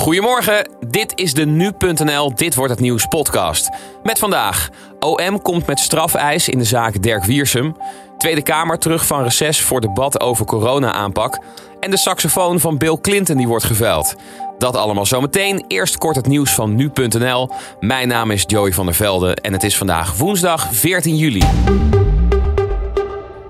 Goedemorgen, dit is de Nu.nl Dit Wordt Het Nieuws podcast. Met vandaag, OM komt met strafeis in de zaak Dirk Wiersum. Tweede Kamer terug van reces voor debat over corona-aanpak. En de saxofoon van Bill Clinton die wordt geveild. Dat allemaal zometeen. Eerst kort het nieuws van Nu.nl. Mijn naam is Joey van der Velde en het is vandaag woensdag 14 juli.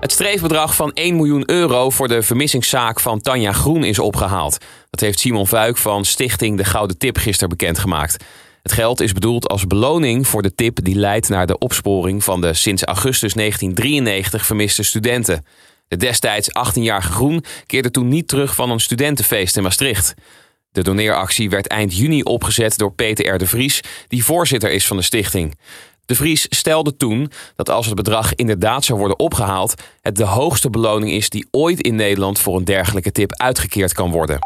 Het streefbedrag van 1 miljoen euro voor de vermissingszaak van Tanja Groen is opgehaald. Dat heeft Simon Vuik van Stichting De Gouden Tip gisteren bekendgemaakt. Het geld is bedoeld als beloning voor de tip die leidt naar de opsporing van de sinds augustus 1993 vermiste studenten. De destijds 18-jarige Groen keerde toen niet terug van een studentenfeest in Maastricht. De doneeractie werd eind juni opgezet door Peter R. de Vries, die voorzitter is van de stichting. De Vries stelde toen dat als het bedrag inderdaad zou worden opgehaald, het de hoogste beloning is die ooit in Nederland voor een dergelijke tip uitgekeerd kan worden.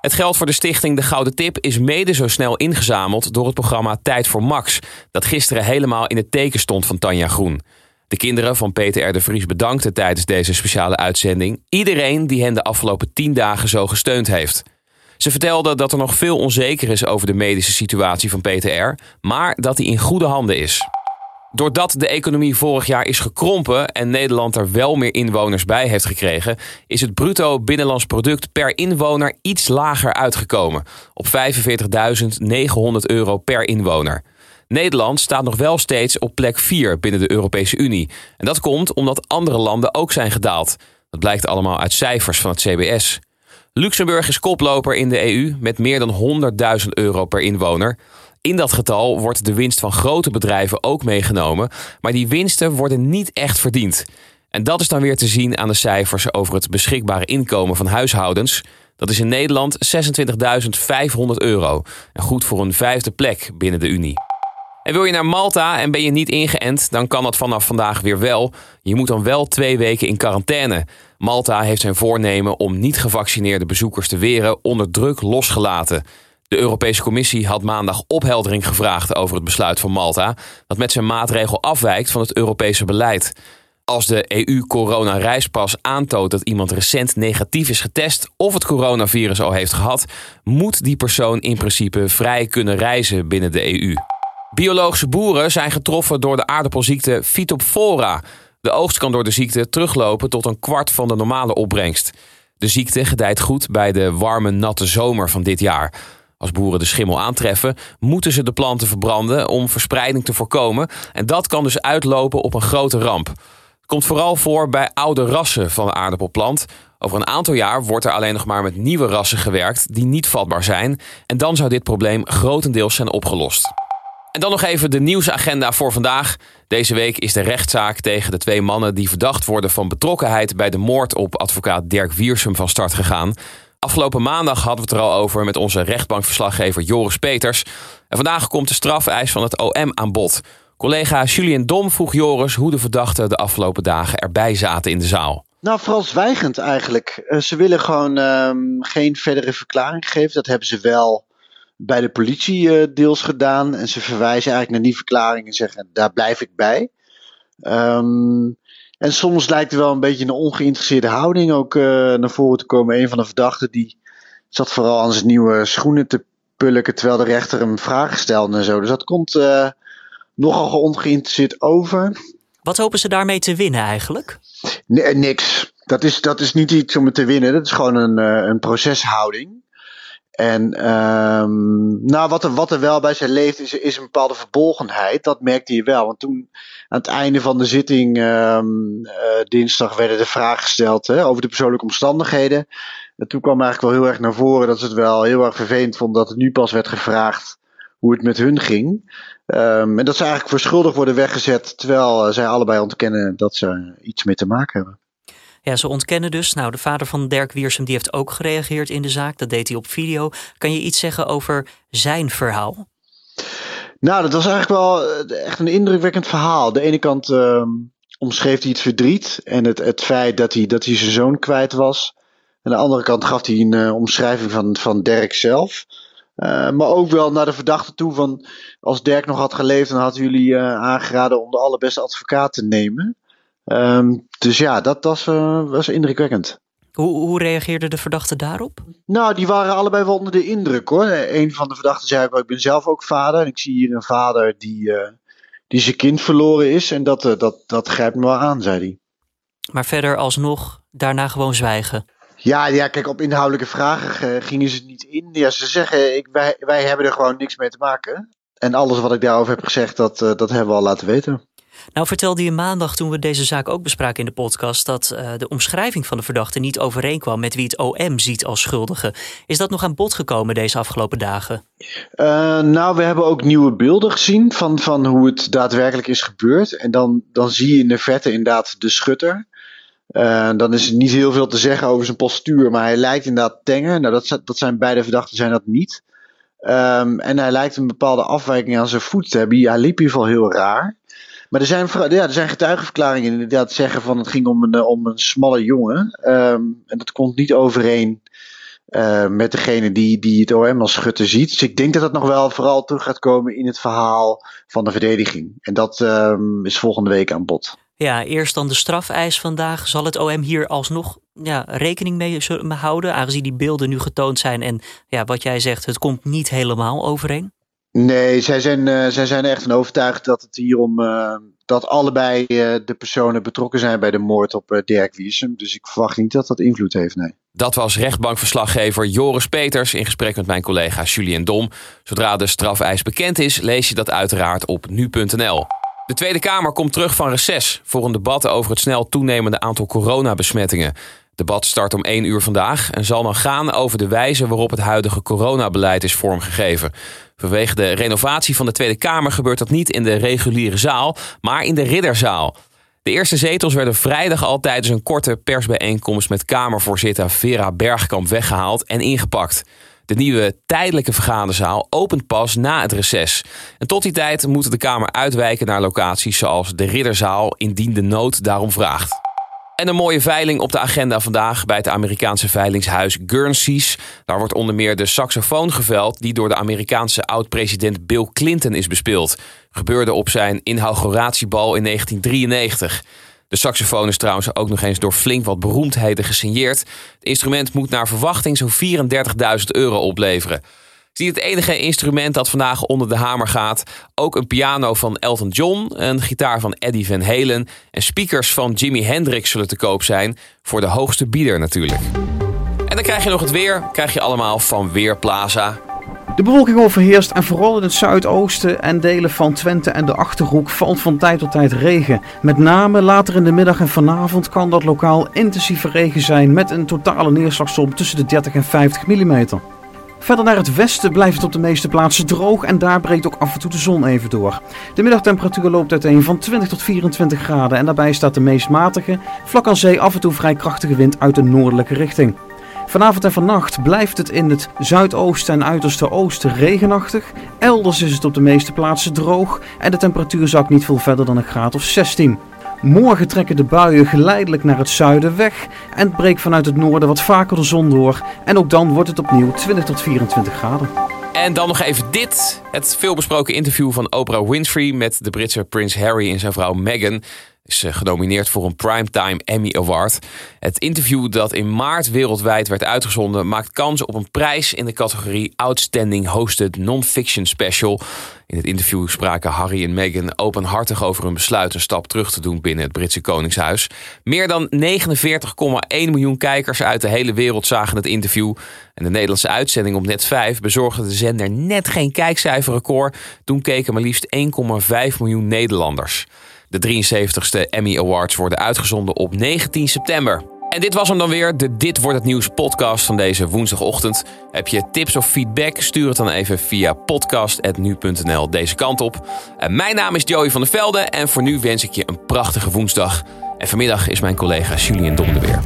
Het geld voor de stichting De Gouden Tip is mede zo snel ingezameld door het programma Tijd voor Max, dat gisteren helemaal in het teken stond van Tanja Groen. De kinderen van Peter R. de Vries bedankten tijdens deze speciale uitzending iedereen die hen de afgelopen tien dagen zo gesteund heeft. Ze vertelde dat er nog veel onzeker is over de medische situatie van PTR, maar dat hij in goede handen is. Doordat de economie vorig jaar is gekrompen en Nederland er wel meer inwoners bij heeft gekregen, is het bruto binnenlands product per inwoner iets lager uitgekomen, op 45.900 euro per inwoner. Nederland staat nog wel steeds op plek 4 binnen de Europese Unie. En dat komt omdat andere landen ook zijn gedaald. Dat blijkt allemaal uit cijfers van het CBS. Luxemburg is koploper in de EU met meer dan 100.000 euro per inwoner. In dat getal wordt de winst van grote bedrijven ook meegenomen, maar die winsten worden niet echt verdiend. En dat is dan weer te zien aan de cijfers over het beschikbare inkomen van huishoudens. Dat is in Nederland 26.500 euro. En goed voor een vijfde plek binnen de Unie. En wil je naar Malta en ben je niet ingeënt, dan kan dat vanaf vandaag weer wel. Je moet dan wel twee weken in quarantaine. Malta heeft zijn voornemen om niet gevaccineerde bezoekers te weren onder druk losgelaten. De Europese Commissie had maandag opheldering gevraagd over het besluit van Malta, dat met zijn maatregel afwijkt van het Europese beleid. Als de EU-corona-reispas aantoont dat iemand recent negatief is getest of het coronavirus al heeft gehad, moet die persoon in principe vrij kunnen reizen binnen de EU. Biologische boeren zijn getroffen door de aardappelziekte Phytophthora. De oogst kan door de ziekte teruglopen tot een kwart van de normale opbrengst. De ziekte gedijt goed bij de warme, natte zomer van dit jaar. Als boeren de schimmel aantreffen, moeten ze de planten verbranden om verspreiding te voorkomen. En dat kan dus uitlopen op een grote ramp. Het komt vooral voor bij oude rassen van de aardappelplant. Over een aantal jaar wordt er alleen nog maar met nieuwe rassen gewerkt die niet vatbaar zijn. En dan zou dit probleem grotendeels zijn opgelost. En dan nog even de nieuwsagenda voor vandaag. Deze week is de rechtszaak tegen de twee mannen die verdacht worden van betrokkenheid bij de moord op advocaat Dirk Wiersum van start gegaan. Afgelopen maandag hadden we het er al over met onze rechtbankverslaggever Joris Peters. En vandaag komt de strafeis van het OM aan bod. Collega Julien Dom vroeg Joris hoe de verdachten de afgelopen dagen erbij zaten in de zaal. Nou, vooral zwijgend eigenlijk. Eh, ze willen gewoon ehm, geen verdere verklaring geven. Dat hebben ze wel bij de politie uh, deels gedaan. En ze verwijzen eigenlijk naar die verklaring en zeggen: daar blijf ik bij. Um, en soms lijkt er wel een beetje een ongeïnteresseerde houding ook uh, naar voren te komen. Een van de verdachten die zat vooral aan zijn nieuwe schoenen te pulken terwijl de rechter hem vragen stelde en zo. Dus dat komt uh, nogal ongeïnteresseerd over. Wat hopen ze daarmee te winnen eigenlijk? Nee, niks. Dat is, dat is niet iets om het te winnen. Dat is gewoon een, een proceshouding. En um, nou, wat er, wat er wel bij zijn leeft, is, is een bepaalde verbolgenheid. Dat merkte je wel. Want toen aan het einde van de zitting um, dinsdag werden de vragen gesteld hè, over de persoonlijke omstandigheden. En toen kwam eigenlijk wel heel erg naar voren dat ze het wel heel erg vervelend vonden dat het nu pas werd gevraagd hoe het met hun ging. Um, en dat ze eigenlijk voor schuldig worden weggezet, terwijl uh, zij allebei ontkennen dat ze iets mee te maken hebben. Ja, ze ontkennen dus. Nou, de vader van Dirk Wiersum die heeft ook gereageerd in de zaak. Dat deed hij op video. Kan je iets zeggen over zijn verhaal? Nou, dat was eigenlijk wel eh, echt een indrukwekkend verhaal. De ene kant uh, omschreef hij het verdriet en het, het feit dat hij, dat hij zijn zoon kwijt was. Aan de andere kant gaf hij een uh, omschrijving van, van Dirk zelf. Uh, maar ook wel naar de verdachte toe van als Dirk nog had geleefd, dan hadden jullie aangeraden om de allerbeste advocaat te nemen. Um, dus ja, dat was, uh, was indrukwekkend. Hoe, hoe reageerden de verdachten daarop? Nou, die waren allebei wel onder de indruk hoor. Een van de verdachten zei: Ik ben zelf ook vader. En ik zie hier een vader die, uh, die zijn kind verloren is. En dat, uh, dat, dat grijpt me wel aan, zei hij. Maar verder alsnog daarna gewoon zwijgen. Ja, ja, kijk, op inhoudelijke vragen gingen ze niet in. Ja, ze zeggen: ik, wij, wij hebben er gewoon niks mee te maken. En alles wat ik daarover heb gezegd, dat, dat hebben we al laten weten. Nou vertelde je maandag toen we deze zaak ook bespraken in de podcast dat uh, de omschrijving van de verdachte niet overeenkwam met wie het OM ziet als schuldige. Is dat nog aan bod gekomen deze afgelopen dagen? Uh, nou, we hebben ook nieuwe beelden gezien van, van hoe het daadwerkelijk is gebeurd. En dan, dan zie je in de verte inderdaad de schutter. Uh, dan is er niet heel veel te zeggen over zijn postuur, maar hij lijkt inderdaad tenger. Nou, dat, dat zijn beide verdachten zijn dat niet. Um, en hij lijkt een bepaalde afwijking aan zijn voet te hebben. Hij liep in ieder geval heel raar. Maar er zijn, ja, er zijn getuigenverklaringen inderdaad zeggen van het ging om een, om een smalle jongen. Um, en dat komt niet overeen uh, met degene die, die het OM als schutter ziet. Dus ik denk dat dat nog wel vooral terug gaat komen in het verhaal van de verdediging. En dat um, is volgende week aan bod. Ja, eerst dan de strafeis vandaag. Zal het OM hier alsnog ja, rekening mee houden, aangezien die beelden nu getoond zijn en ja, wat jij zegt, het komt niet helemaal overeen? Nee, zij zijn, uh, zij zijn echt van overtuigd dat het hier om uh, dat allebei uh, de personen betrokken zijn bij de moord op Dirk Wiersum. Dus ik verwacht niet dat dat invloed heeft, nee. Dat was rechtbankverslaggever Joris Peters in gesprek met mijn collega Julien Dom. Zodra de strafeis bekend is, lees je dat uiteraard op nu.nl. De Tweede Kamer komt terug van reces voor een debat over het snel toenemende aantal coronabesmettingen. Debat start om 1 uur vandaag en zal dan gaan over de wijze waarop het huidige coronabeleid is vormgegeven. Vanwege de renovatie van de Tweede Kamer gebeurt dat niet in de reguliere zaal, maar in de Ridderzaal. De eerste zetels werden vrijdag al tijdens een korte persbijeenkomst met Kamervoorzitter Vera Bergkamp weggehaald en ingepakt. De nieuwe tijdelijke vergaderzaal opent pas na het reces. En tot die tijd moet de Kamer uitwijken naar locaties zoals de Ridderzaal indien de nood daarom vraagt. En een mooie veiling op de agenda vandaag bij het Amerikaanse veilingshuis Guernseys. Daar wordt onder meer de saxofoon geveld die door de Amerikaanse oud-president Bill Clinton is bespeeld. Gebeurde op zijn inauguratiebal in 1993. De saxofoon is trouwens ook nog eens door flink wat beroemdheden gesigneerd. Het instrument moet naar verwachting zo'n 34.000 euro opleveren. Niet het enige instrument dat vandaag onder de hamer gaat. Ook een piano van Elton John, een gitaar van Eddie Van Halen en speakers van Jimi Hendrix zullen te koop zijn. Voor de hoogste bieder natuurlijk. En dan krijg je nog het weer. Krijg je allemaal van Weerplaza. De bewolking overheerst en vooral in het zuidoosten en delen van Twente en de Achterhoek valt van tijd tot tijd regen. Met name later in de middag en vanavond kan dat lokaal intensieve regen zijn met een totale neerslagsom tussen de 30 en 50 mm. Verder naar het westen blijft het op de meeste plaatsen droog en daar breekt ook af en toe de zon even door. De middagtemperatuur loopt uiteen van 20 tot 24 graden en daarbij staat de meest matige, vlak aan zee af en toe vrij krachtige wind uit de noordelijke richting. Vanavond en vannacht blijft het in het zuidoosten en uiterste oosten regenachtig. Elders is het op de meeste plaatsen droog en de temperatuur zakt niet veel verder dan een graad of 16. Morgen trekken de buien geleidelijk naar het zuiden weg en breekt vanuit het noorden wat vaker de zon door. En ook dan wordt het opnieuw 20 tot 24 graden. En dan nog even dit. Het veelbesproken interview van Oprah Winfrey met de Britse prins Harry en zijn vrouw Meghan is eh, genomineerd voor een Primetime Emmy Award. Het interview dat in maart wereldwijd werd uitgezonden maakt kans op een prijs in de categorie Outstanding Hosted Non-Fiction Special. In het interview spraken Harry en Meghan openhartig over hun besluit een stap terug te doen binnen het Britse Koningshuis. Meer dan 49,1 miljoen kijkers uit de hele wereld zagen het interview. En de Nederlandse uitzending op Net 5 bezorgde de zender net geen kijkcijferrecord. Toen keken maar liefst 1,5 miljoen Nederlanders. De 73ste Emmy Awards worden uitgezonden op 19 september. En dit was hem dan weer, de Dit Wordt Het Nieuws podcast van deze woensdagochtend. Heb je tips of feedback? Stuur het dan even via podcast.nu.nl deze kant op. En mijn naam is Joey van der Velde en voor nu wens ik je een prachtige woensdag. En vanmiddag is mijn collega Julian Dom weer.